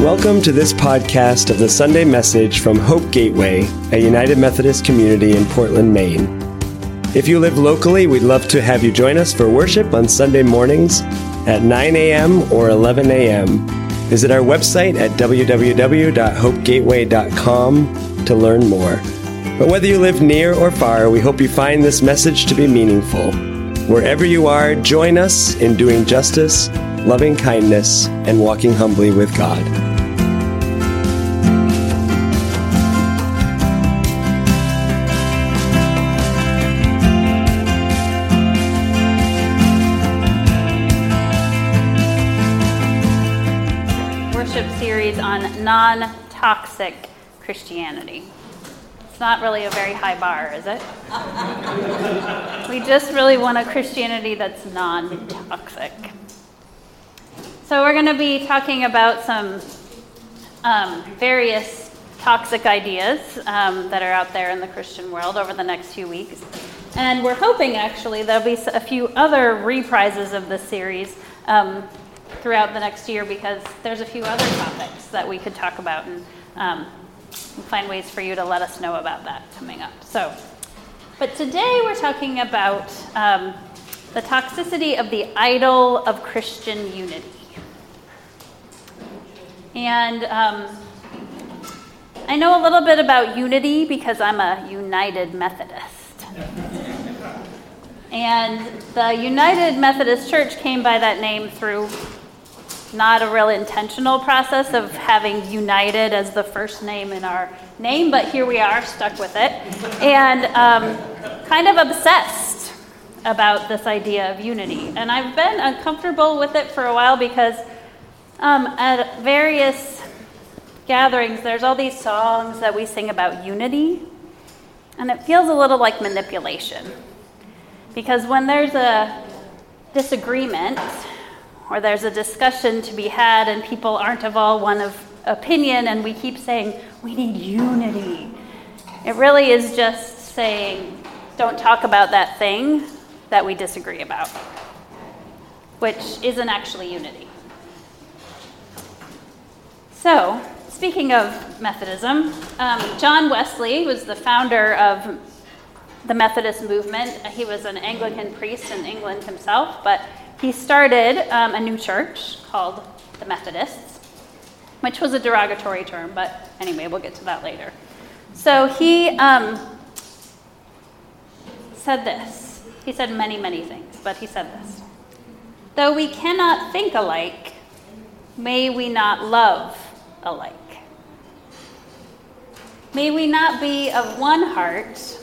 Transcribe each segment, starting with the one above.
Welcome to this podcast of the Sunday message from Hope Gateway, a United Methodist community in Portland, Maine. If you live locally, we'd love to have you join us for worship on Sunday mornings at 9 a.m. or 11 a.m. Visit our website at www.hopegateway.com to learn more. But whether you live near or far, we hope you find this message to be meaningful. Wherever you are, join us in doing justice, loving kindness, and walking humbly with God. worship series on non toxic Christianity. It's not really a very high bar, is it? we just really want a Christianity that's non toxic. So, we're going to be talking about some um, various toxic ideas um, that are out there in the Christian world over the next few weeks. And we're hoping actually there'll be a few other reprises of this series um, throughout the next year because there's a few other topics that we could talk about and um, find ways for you to let us know about that coming up. So, but today we're talking about um, the toxicity of the idol of Christian unity. And um, I know a little bit about unity because I'm a United Methodist. And the United Methodist Church came by that name through not a real intentional process of having United as the first name in our name, but here we are, stuck with it, and um, kind of obsessed about this idea of unity. And I've been uncomfortable with it for a while because um, at various gatherings, there's all these songs that we sing about unity, and it feels a little like manipulation. Because when there's a disagreement, or there's a discussion to be had and people aren't of all one of opinion and we keep saying we need unity it really is just saying don't talk about that thing that we disagree about which isn't actually unity so speaking of methodism um, john wesley was the founder of the methodist movement he was an anglican priest in england himself but he started um, a new church called the Methodists, which was a derogatory term, but anyway, we'll get to that later. So he um, said this. He said many, many things, but he said this. Though we cannot think alike, may we not love alike. May we not be of one heart,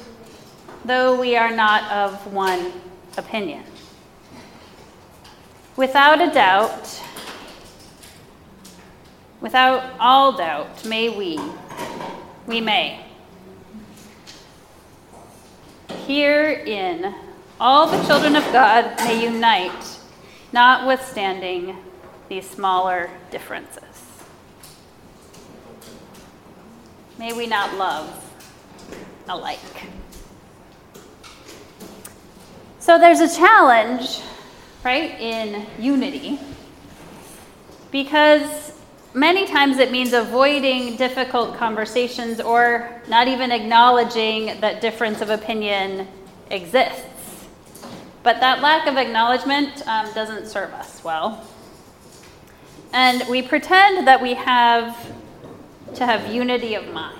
though we are not of one opinion. Without a doubt, without all doubt, may we, we may. Herein, all the children of God may unite, notwithstanding these smaller differences. May we not love alike. So there's a challenge right, in unity. Because many times it means avoiding difficult conversations or not even acknowledging that difference of opinion exists. But that lack of acknowledgement um, doesn't serve us well. And we pretend that we have to have unity of mind.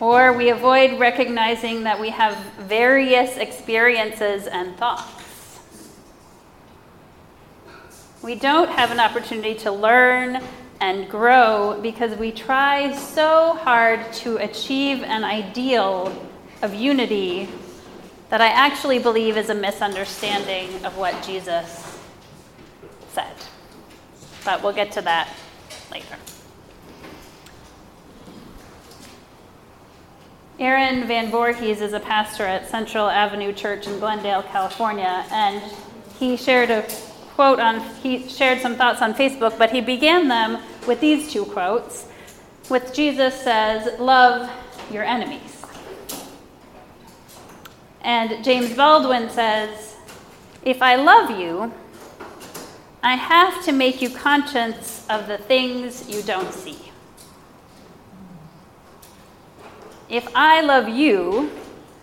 Or we avoid recognizing that we have various experiences and thoughts. We don't have an opportunity to learn and grow because we try so hard to achieve an ideal of unity that I actually believe is a misunderstanding of what Jesus said. But we'll get to that later. Aaron Van Voorhees is a pastor at Central Avenue Church in Glendale, California, and he shared a quote on he shared some thoughts on Facebook, but he began them with these two quotes. With Jesus says, "Love your enemies." And James Baldwin says, "If I love you, I have to make you conscious of the things you don't see. If I love you,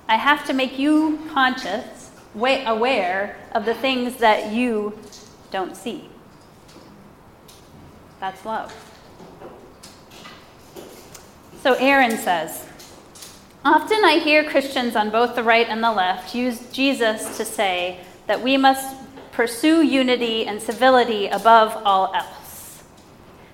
I have to make you conscious, aware of the things that you don't see. That's love. So Aaron says, Often I hear Christians on both the right and the left use Jesus to say that we must pursue unity and civility above all else.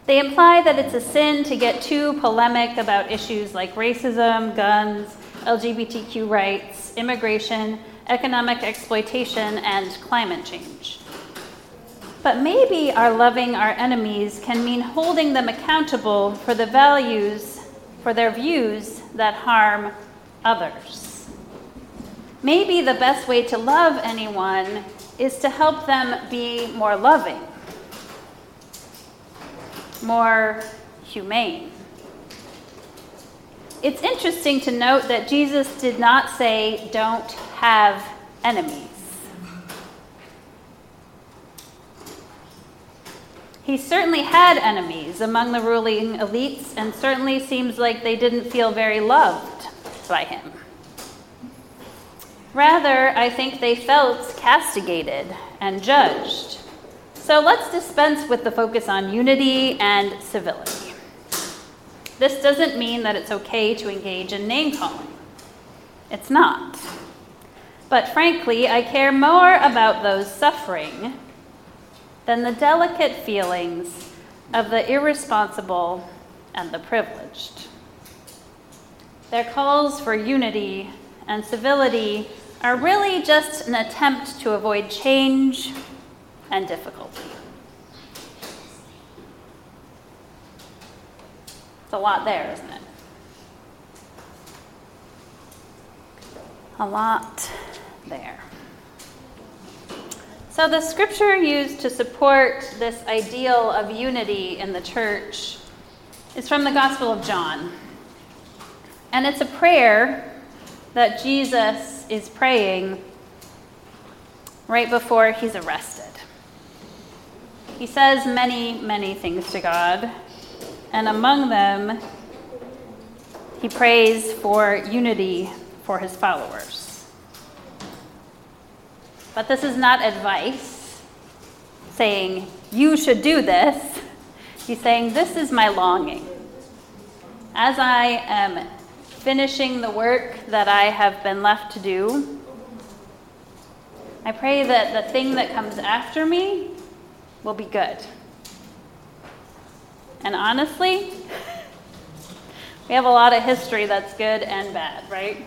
They imply that it's a sin to get too polemic about issues like racism, guns, LGBTQ rights, immigration, economic exploitation, and climate change. But maybe our loving our enemies can mean holding them accountable for the values, for their views that harm others. Maybe the best way to love anyone is to help them be more loving, more humane. It's interesting to note that Jesus did not say, don't have enemies. He certainly had enemies among the ruling elites, and certainly seems like they didn't feel very loved by him. Rather, I think they felt castigated and judged. So let's dispense with the focus on unity and civility. This doesn't mean that it's okay to engage in name calling. It's not. But frankly, I care more about those suffering than the delicate feelings of the irresponsible and the privileged. Their calls for unity and civility are really just an attempt to avoid change and difficulty. It's a lot there, isn't it? A lot there. So, the scripture used to support this ideal of unity in the church is from the Gospel of John. And it's a prayer that Jesus is praying right before he's arrested. He says many, many things to God, and among them, he prays for unity for his followers. But this is not advice saying, you should do this. He's saying, this is my longing. As I am finishing the work that I have been left to do, I pray that the thing that comes after me will be good. And honestly, we have a lot of history that's good and bad, right?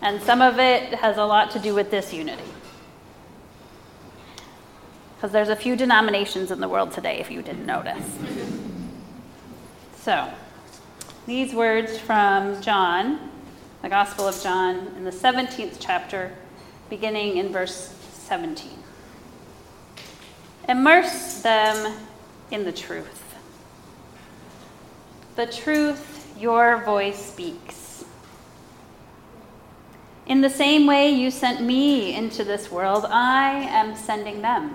And some of it has a lot to do with this unity. Because there's a few denominations in the world today, if you didn't notice. So, these words from John, the Gospel of John, in the 17th chapter, beginning in verse 17. Immerse them in the truth. The truth your voice speaks. In the same way you sent me into this world, I am sending them.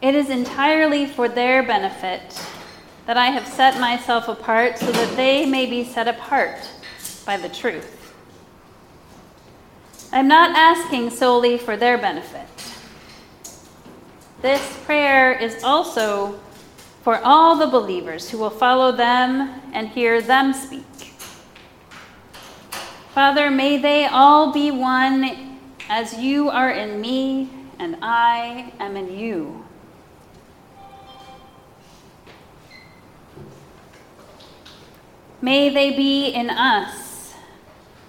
It is entirely for their benefit that I have set myself apart so that they may be set apart by the truth. I'm not asking solely for their benefit. This prayer is also for all the believers who will follow them and hear them speak. Father, may they all be one as you are in me and I am in you. May they be in us,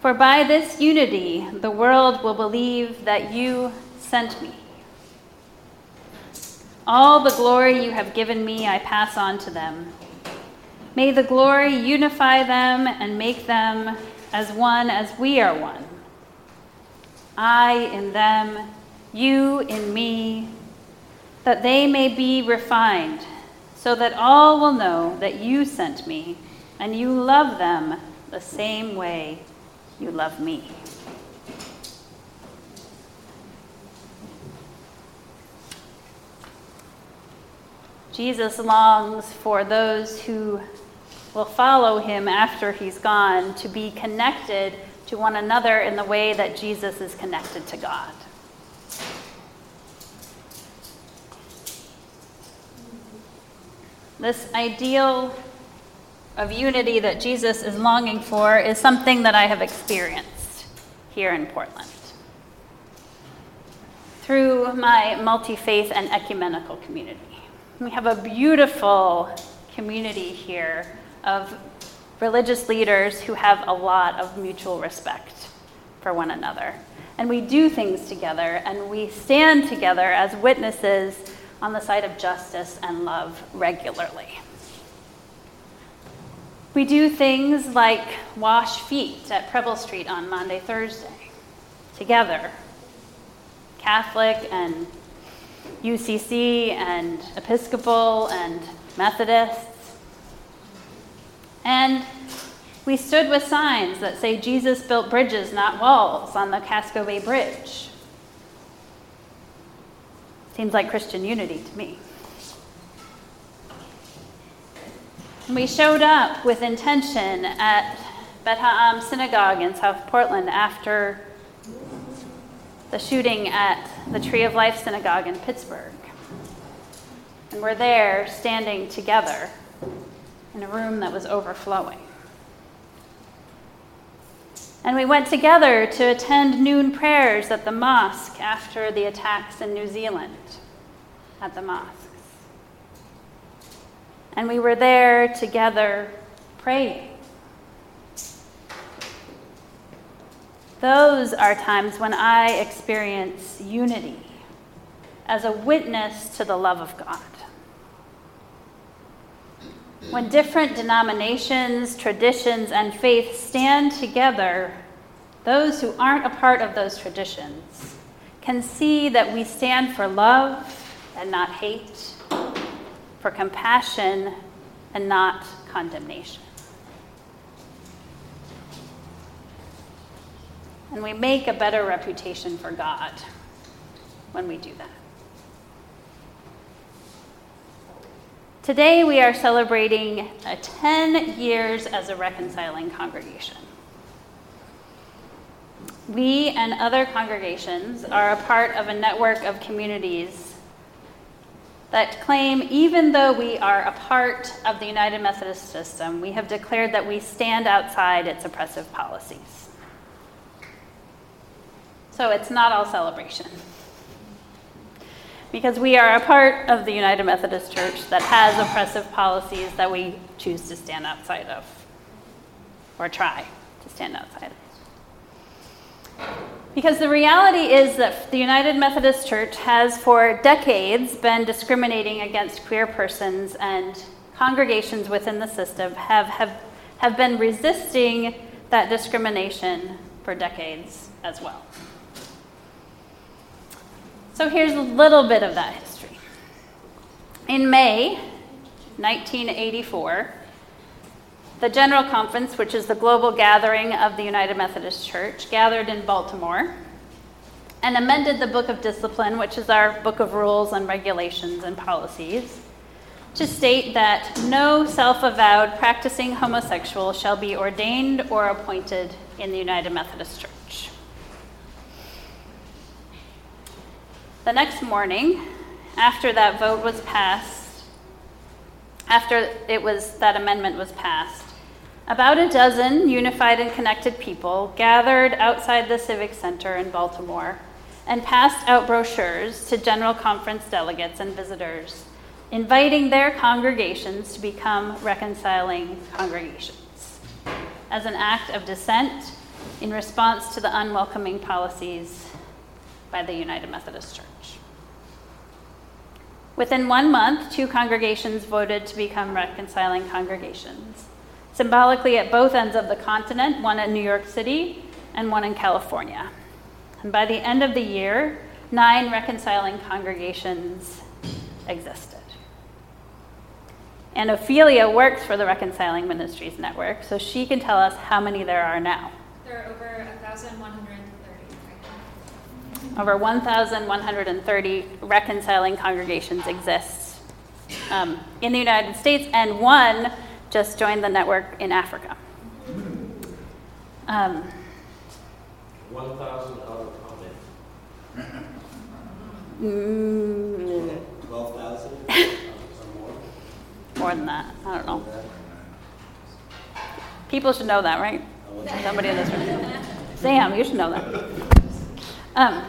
for by this unity the world will believe that you sent me. All the glory you have given me, I pass on to them. May the glory unify them and make them as one as we are one. I in them, you in me, that they may be refined, so that all will know that you sent me and you love them the same way you love me. Jesus longs for those who will follow him after he's gone to be connected to one another in the way that Jesus is connected to God. This ideal of unity that Jesus is longing for is something that I have experienced here in Portland through my multi faith and ecumenical community. We have a beautiful community here of religious leaders who have a lot of mutual respect for one another. And we do things together and we stand together as witnesses on the side of justice and love regularly. We do things like wash feet at Preble Street on Maundy, Thursday, together. Catholic and UCC and Episcopal and Methodists. And we stood with signs that say Jesus built bridges, not walls, on the Casco Bay Bridge. Seems like Christian unity to me. We showed up with intention at Bet Ha'am Synagogue in South Portland after the shooting at the Tree of Life Synagogue in Pittsburgh. And we're there standing together in a room that was overflowing. And we went together to attend noon prayers at the mosque after the attacks in New Zealand at the mosques. And we were there together praying. Those are times when I experience unity as a witness to the love of God. When different denominations, traditions, and faiths stand together, those who aren't a part of those traditions can see that we stand for love and not hate, for compassion and not condemnation. And we make a better reputation for God when we do that. Today, we are celebrating 10 years as a reconciling congregation. We and other congregations are a part of a network of communities that claim, even though we are a part of the United Methodist system, we have declared that we stand outside its oppressive policies. So it's not all celebration because we are a part of the United Methodist Church that has oppressive policies that we choose to stand outside of, or try to stand outside of. Because the reality is that the United Methodist Church has for decades been discriminating against queer persons, and congregations within the system have, have, have been resisting that discrimination for decades as well. So here's a little bit of that history. In May 1984, the General Conference, which is the global gathering of the United Methodist Church, gathered in Baltimore and amended the Book of Discipline, which is our book of rules and regulations and policies, to state that no self avowed practicing homosexual shall be ordained or appointed in the United Methodist Church. The next morning, after that vote was passed, after it was that amendment was passed, about a dozen unified and connected people gathered outside the Civic Center in Baltimore and passed out brochures to General Conference delegates and visitors, inviting their congregations to become reconciling congregations as an act of dissent in response to the unwelcoming policies by the United Methodist Church. Within one month, two congregations voted to become reconciling congregations, symbolically at both ends of the continent, one in New York City and one in California. And by the end of the year, nine reconciling congregations existed. And Ophelia works for the Reconciling Ministries Network, so she can tell us how many there are now. There are over 1,100 over 1,130 reconciling congregations exist um, in the United States, and one just joined the network in Africa. Um, 1,000 out of how mm, 12,000 more? more than that. I don't know. People should know that, right? Somebody in this room. Sam, you should know that. Um,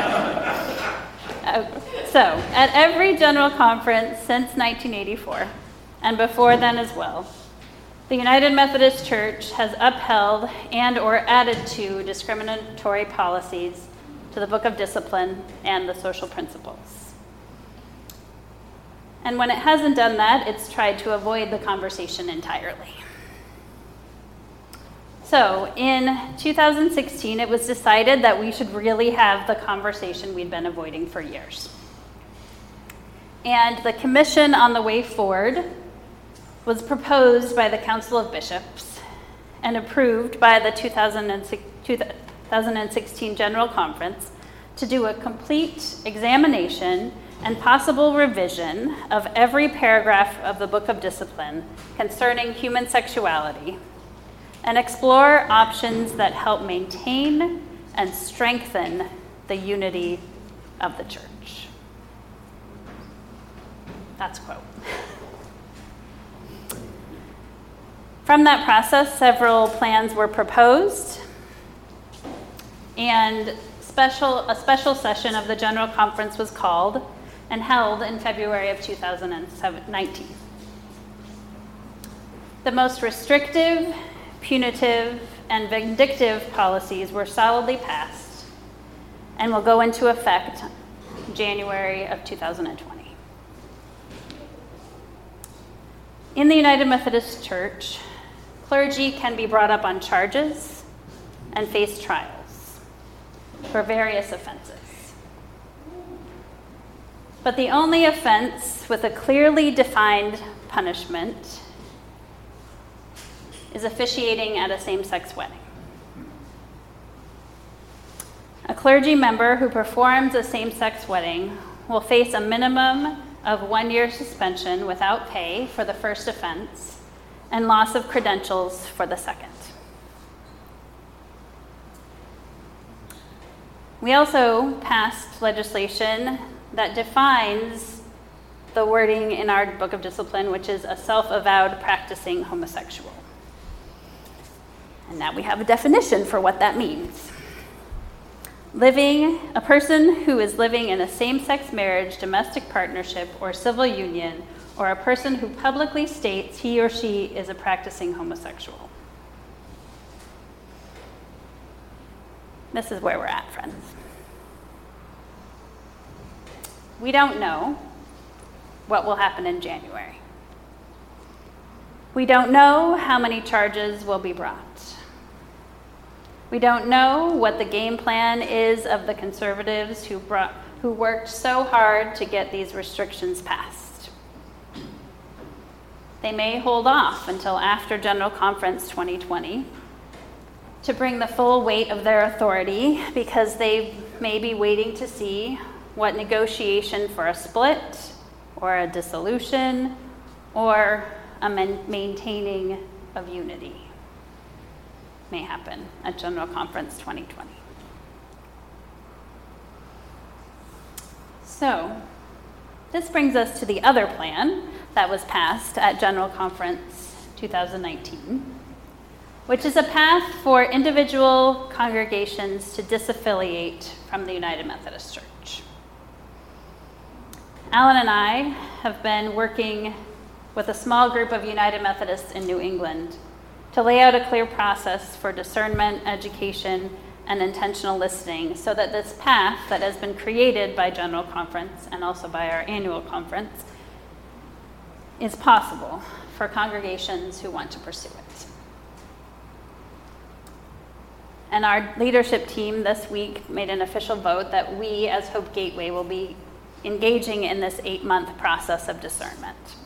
so, at every general conference since 1984, and before then as well, the United Methodist Church has upheld and or added to discriminatory policies to the Book of Discipline and the social principles. And when it hasn't done that, it's tried to avoid the conversation entirely. So, in 2016, it was decided that we should really have the conversation we'd been avoiding for years. And the Commission on the Way Forward was proposed by the Council of Bishops and approved by the 2016 General Conference to do a complete examination and possible revision of every paragraph of the Book of Discipline concerning human sexuality and explore options that help maintain and strengthen the unity of the church. That's quote. From that process, several plans were proposed, and special, a special session of the General Conference was called and held in February of 2019. The most restrictive, punitive, and vindictive policies were solidly passed and will go into effect January of 2020. In the United Methodist Church, clergy can be brought up on charges and face trials for various offenses. But the only offense with a clearly defined punishment is officiating at a same sex wedding. A clergy member who performs a same sex wedding will face a minimum of one year suspension without pay for the first offense and loss of credentials for the second. We also passed legislation that defines the wording in our Book of Discipline, which is a self avowed practicing homosexual. And now we have a definition for what that means. Living, a person who is living in a same sex marriage, domestic partnership, or civil union, or a person who publicly states he or she is a practicing homosexual. This is where we're at, friends. We don't know what will happen in January. We don't know how many charges will be brought. We don't know what the game plan is of the conservatives who, brought, who worked so hard to get these restrictions passed. They may hold off until after General Conference 2020 to bring the full weight of their authority because they may be waiting to see what negotiation for a split or a dissolution or a maintaining of unity may happen at General Conference 2020. So, this brings us to the other plan that was passed at General Conference 2019, which is a path for individual congregations to disaffiliate from the United Methodist Church. Alan and I have been working with a small group of United Methodists in New England to lay out a clear process for discernment, education, and intentional listening so that this path that has been created by General Conference and also by our annual conference is possible for congregations who want to pursue it. And our leadership team this week made an official vote that we, as Hope Gateway, will be engaging in this eight month process of discernment.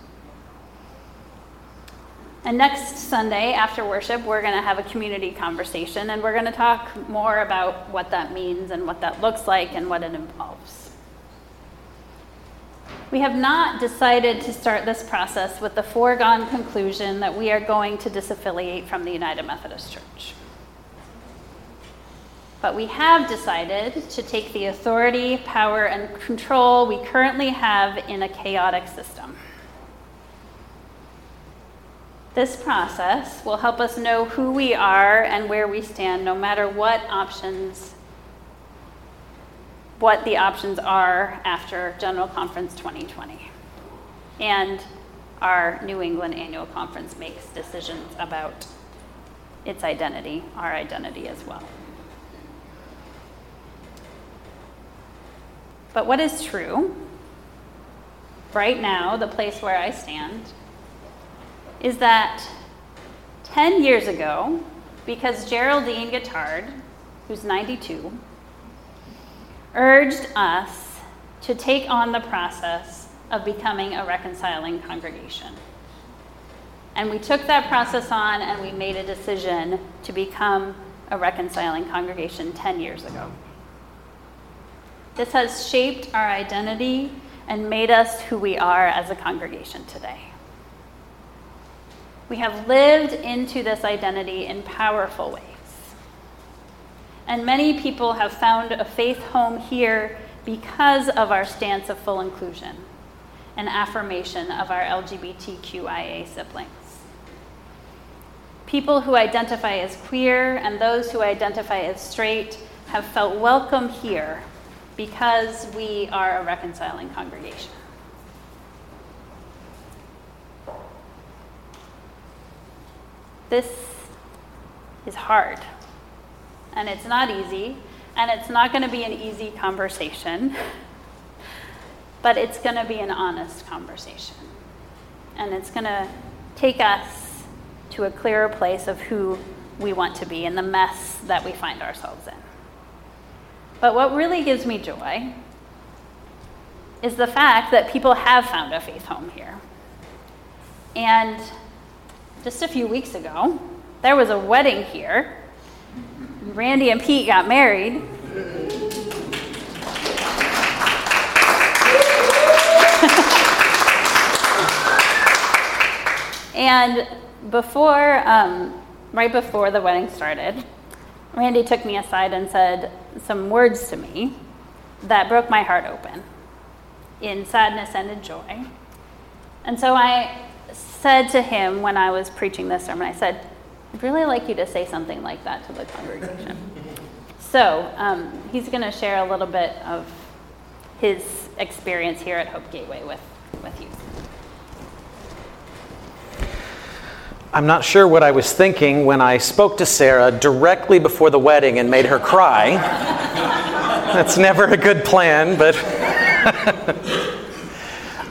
And next Sunday after worship, we're going to have a community conversation and we're going to talk more about what that means and what that looks like and what it involves. We have not decided to start this process with the foregone conclusion that we are going to disaffiliate from the United Methodist Church. But we have decided to take the authority, power, and control we currently have in a chaotic system. This process will help us know who we are and where we stand, no matter what options, what the options are after General Conference 2020. And our New England Annual Conference makes decisions about its identity, our identity as well. But what is true, right now, the place where I stand, is that 10 years ago, because Geraldine Guittard, who's 92, urged us to take on the process of becoming a reconciling congregation. And we took that process on and we made a decision to become a reconciling congregation 10 years ago. This has shaped our identity and made us who we are as a congregation today. We have lived into this identity in powerful ways. And many people have found a faith home here because of our stance of full inclusion and affirmation of our LGBTQIA siblings. People who identify as queer and those who identify as straight have felt welcome here because we are a reconciling congregation. This is hard, and it's not easy, and it's not going to be an easy conversation, but it's going to be an honest conversation. And it's going to take us to a clearer place of who we want to be and the mess that we find ourselves in. But what really gives me joy is the fact that people have found a faith home here. And just a few weeks ago, there was a wedding here. Randy and Pete got married. and before, um, right before the wedding started, Randy took me aside and said some words to me that broke my heart open in sadness and in joy. And so I said to him when I was preaching this sermon, I said, I'd really like you to say something like that to the congregation. so um, he's going to share a little bit of his experience here at Hope Gateway with, with you. I'm not sure what I was thinking when I spoke to Sarah directly before the wedding and made her cry. That's never a good plan, but.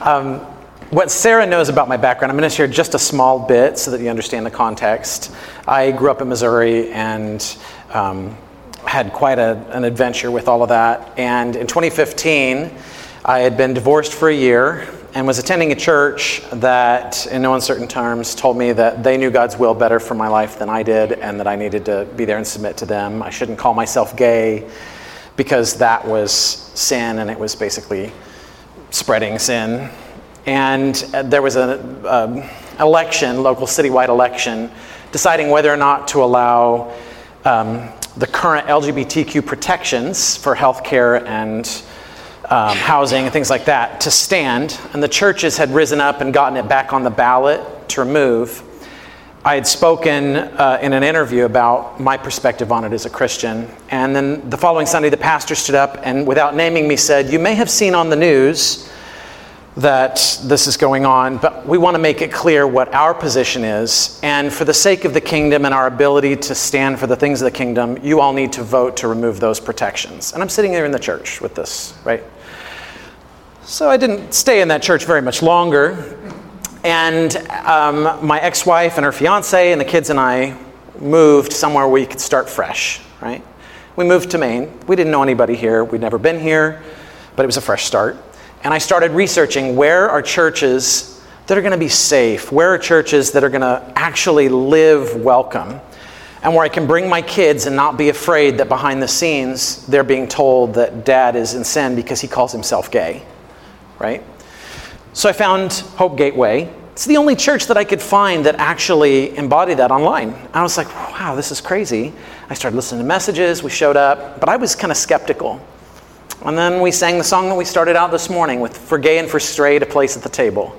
um, what Sarah knows about my background, I'm going to share just a small bit so that you understand the context. I grew up in Missouri and um, had quite a, an adventure with all of that. And in 2015, I had been divorced for a year and was attending a church that, in no uncertain terms, told me that they knew God's will better for my life than I did and that I needed to be there and submit to them. I shouldn't call myself gay because that was sin and it was basically spreading sin. And there was an um, election, local citywide election, deciding whether or not to allow um, the current LGBTQ protections for healthcare and um, housing and things like that to stand, and the churches had risen up and gotten it back on the ballot to remove. I had spoken uh, in an interview about my perspective on it as a Christian, and then the following Sunday, the pastor stood up and, without naming me, said, You may have seen on the news that this is going on, but we want to make it clear what our position is. And for the sake of the kingdom and our ability to stand for the things of the kingdom, you all need to vote to remove those protections. And I'm sitting there in the church with this, right? So I didn't stay in that church very much longer. And um, my ex wife and her fiance and the kids and I moved somewhere where we could start fresh, right? We moved to Maine. We didn't know anybody here, we'd never been here, but it was a fresh start. And I started researching where are churches that are going to be safe, where are churches that are going to actually live welcome, and where I can bring my kids and not be afraid that behind the scenes they're being told that dad is in sin because he calls himself gay right? So I found Hope Gateway. It's the only church that I could find that actually embodied that online. I was like, wow, this is crazy. I started listening to messages, we showed up, but I was kind of skeptical. And then we sang the song that we started out this morning with For Gay and for Straight, a place at the table.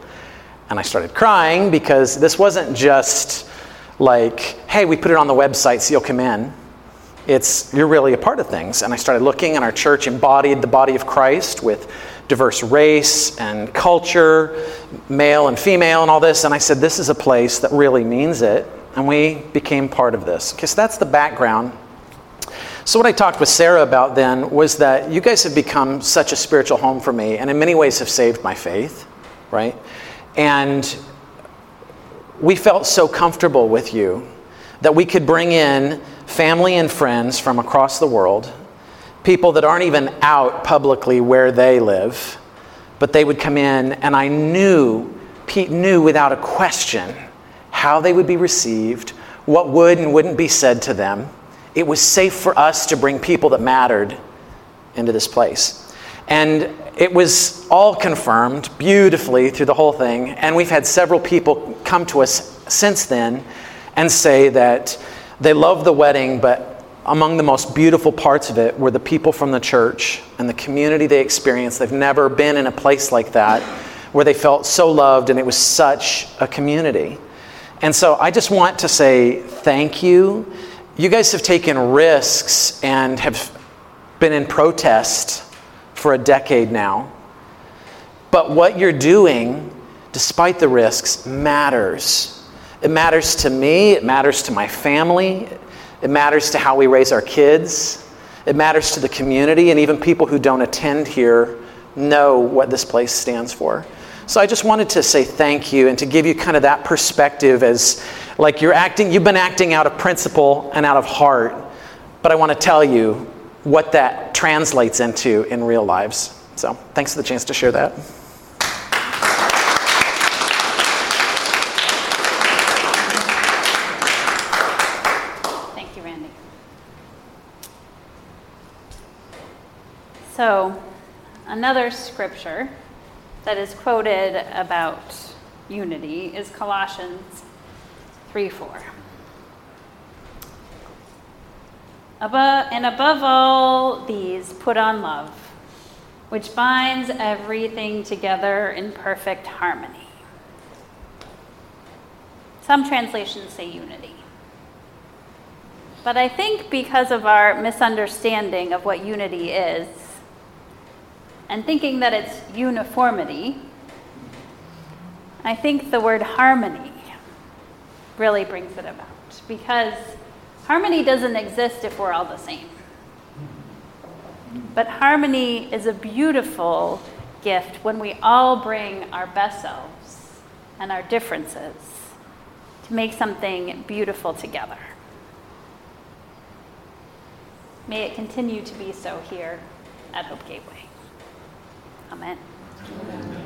And I started crying because this wasn't just like, hey, we put it on the website so you'll come in. It's, you're really a part of things. And I started looking, and our church embodied the body of Christ with diverse race and culture, male and female, and all this. And I said, this is a place that really means it. And we became part of this. Because that's the background. So, what I talked with Sarah about then was that you guys have become such a spiritual home for me, and in many ways have saved my faith, right? And we felt so comfortable with you that we could bring in family and friends from across the world, people that aren't even out publicly where they live, but they would come in, and I knew, Pete knew without a question how they would be received, what would and wouldn't be said to them. It was safe for us to bring people that mattered into this place. And it was all confirmed beautifully through the whole thing. And we've had several people come to us since then and say that they love the wedding, but among the most beautiful parts of it were the people from the church and the community they experienced. They've never been in a place like that where they felt so loved and it was such a community. And so I just want to say thank you. You guys have taken risks and have been in protest for a decade now. But what you're doing, despite the risks, matters. It matters to me, it matters to my family, it matters to how we raise our kids, it matters to the community, and even people who don't attend here know what this place stands for. So I just wanted to say thank you and to give you kind of that perspective as like you're acting, you've been acting out of principle and out of heart. But I want to tell you what that translates into in real lives. So thanks for the chance to share that. Thank you, Randy. So, another scripture that is quoted about unity is Colossians 3 4. Above, and above all these, put on love, which binds everything together in perfect harmony. Some translations say unity. But I think because of our misunderstanding of what unity is, and thinking that it's uniformity, I think the word harmony really brings it about. Because harmony doesn't exist if we're all the same. But harmony is a beautiful gift when we all bring our best selves and our differences to make something beautiful together. May it continue to be so here at Hope Gateway. Amen. Amen.